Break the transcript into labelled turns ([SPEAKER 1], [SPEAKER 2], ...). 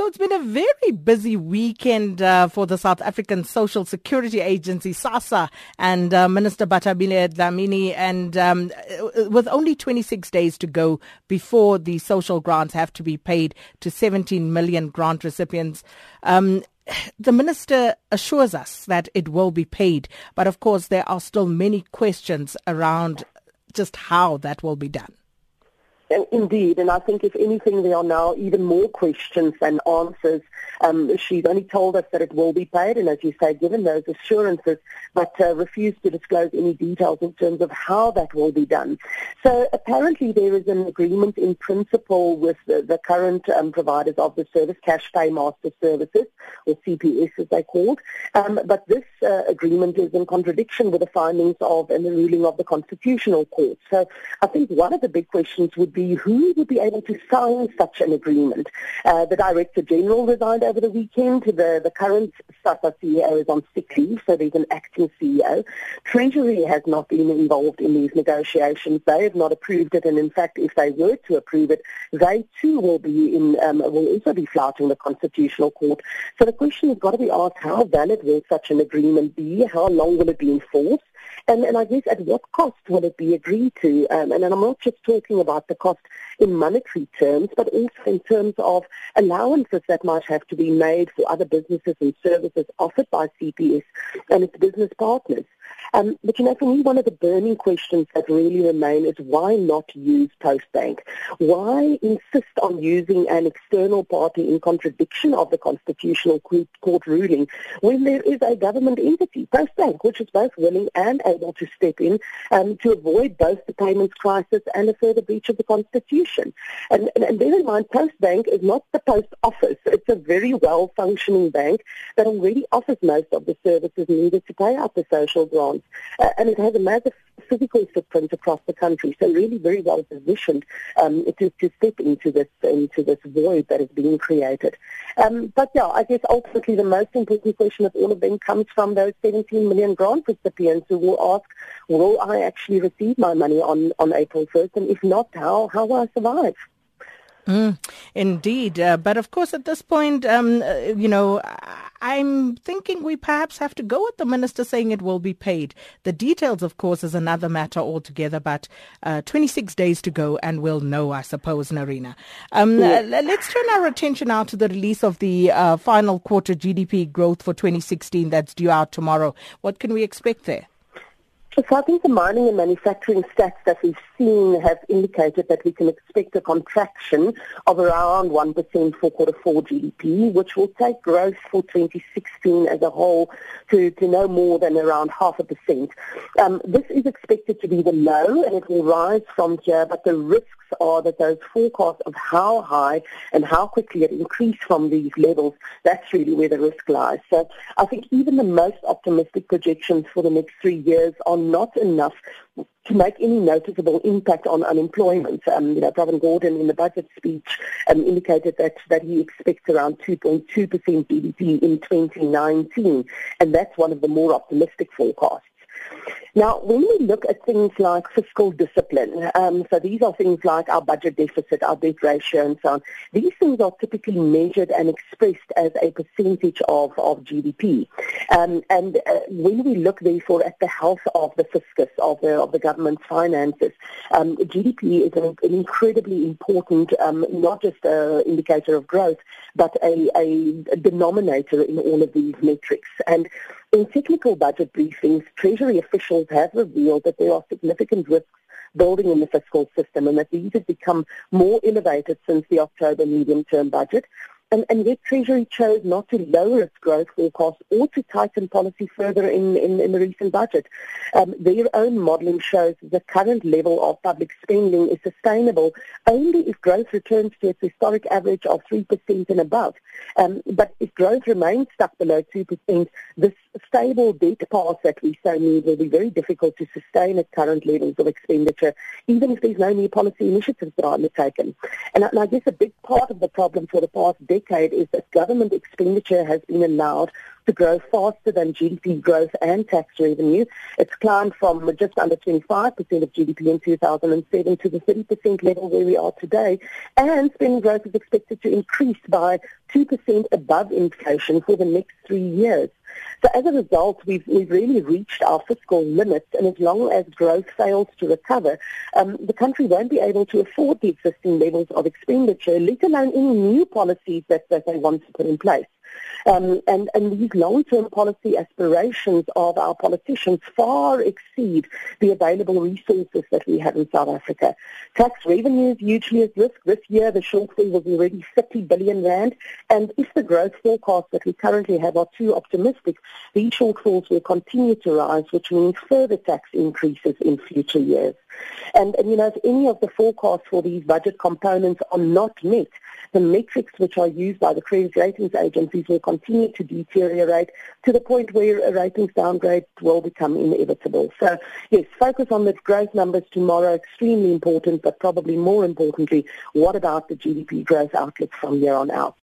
[SPEAKER 1] So it's been a very busy weekend uh, for the South African Social Security Agency, SASSA, and uh, Minister Bathabile Dlamini, and um, uh, with only 26 days to go before the social grants have to be paid to 17 million grant recipients. Um, the minister assures us that it will be paid, but of course there are still many questions around just how that will be done.
[SPEAKER 2] Indeed, and I think if anything, there are now even more questions than answers. Um, she's only told us that it will be paid, and as you say, given those assurances, but uh, refused to disclose any details in terms of how that will be done. So apparently there is an agreement in principle with the, the current um, providers of the service, Cash Paymaster Services, or CPS as they're called, um, but this uh, agreement is in contradiction with the findings of and the ruling of the Constitutional Court. So I think one of the big questions would be be who would be able to sign such an agreement. Uh, the Director General resigned over the weekend. The, the current SASSA CEO is on sick leave, so there's an acting CEO. Treasury has not been involved in these negotiations. They have not approved it, and in fact, if they were to approve it, they too will be in, um, will also be flouting the Constitutional Court. So the question has got to be asked, how valid will such an agreement be? How long will it be enforced? And, and I guess at what cost will it be agreed to? Um, and, and I'm not just talking about the cost in monetary terms, but also in terms of allowances that might have to be made for other businesses and services offered by CPS and its business partners. Um, but you know, for me, one of the burning questions that really remain is why not use Postbank? Why insist on using an external party in contradiction of the Constitutional Court ruling when there is a government entity, Postbank, which is both willing and able to step in um, to avoid both the payments crisis and a further breach of the Constitution? And, and, and bear in mind, Postbank is not the post office. It's a very well-functioning bank that already offers most of the services needed to pay out the social grants uh, and it has a massive physical footprint across the country. So really very well positioned um, to, to step into this into this void that is being created. Um, but yeah, I guess ultimately the most important question of all of them comes from those 17 million grant recipients who will ask, will I actually receive my money on, on April 1st? And if not, how, how will I survive?
[SPEAKER 1] Mm, indeed. Uh, but of course, at this point, um, uh, you know, I'm thinking we perhaps have to go with the minister saying it will be paid. The details, of course, is another matter altogether, but uh, 26 days to go and we'll know, I suppose, Narina. Um, uh, let's turn our attention now to the release of the uh, final quarter GDP growth for 2016 that's due out tomorrow. What can we expect there?
[SPEAKER 2] So I think the mining and manufacturing stats that we've seen have indicated that we can expect a contraction of around 1% for quarter four GDP, which will take growth for 2016 as a whole to, to no more than around half a percent. Um, this is expected to be the low and it will rise from here, but the risks are that those forecasts of how high and how quickly it increased from these levels, that's really where the risk lies. So I think even the most optimistic projections for the next three years are not enough to make any noticeable impact on unemployment. Um, you know, Pravin Gordhan in the budget speech um, indicated that, that he expects around 2.2% GDP in 2019, and that's one of the more optimistic forecasts. Now, when we look at things like fiscal discipline, um, so these are things like our budget deficit, our debt ratio, and so on, these things are typically measured and expressed as a percentage of, of GDP. Um, and uh, when we look, therefore, at the health of the fiscus, of the, of the government's finances, um, GDP is an, an incredibly important, um, not just an indicator of growth, but a, a, denominator in all of these metrics. And in technical budget briefings, Treasury officials have revealed that there are significant risks building in the fiscal system and that these have become more elevated since the October medium-term budget. And, and yet Treasury chose not to lower its growth forecast or to tighten policy further in, in, in the recent budget. Um, their own modelling shows the current level of public spending is sustainable only if growth returns to its historic average of 3% and above. Um, but if growth remains stuck below 2%, this stable debt path that we so need will be very difficult to sustain at current levels of expenditure, even if there's no new policy initiatives that are undertaken. And, and I guess a big part of the problem for the past decade decade is that government expenditure has been allowed to grow faster than GDP growth and tax revenue. It's climbed from just under 25% of GDP in 2007 to the 30% level where we are today. And spending growth is expected to increase by 2% above inflation for the next three years. So as a result, we've, we've really reached our fiscal limits, and as long as growth fails to recover, um, the country won't be able to afford the existing levels of expenditure, let alone any new policies that, that they want to put in place. Um, and, and these long-term policy aspirations of our politicians far exceed the available resources that we have in South Africa. Tax revenues hugely at risk. This year, the shortfall was already 30 billion rand. And if the growth forecasts that we currently have are too optimistic, these shortfalls will continue to rise, which means further tax increases in future years. And, and you know, if any of the forecasts for these budget components are not met, the metrics which are used by the credit ratings agencies will continue to deteriorate to the point where a ratings downgrade will become inevitable. So, yes, focus on the growth numbers tomorrow, extremely important, but probably more importantly, what about the GDP growth outlook from here on out?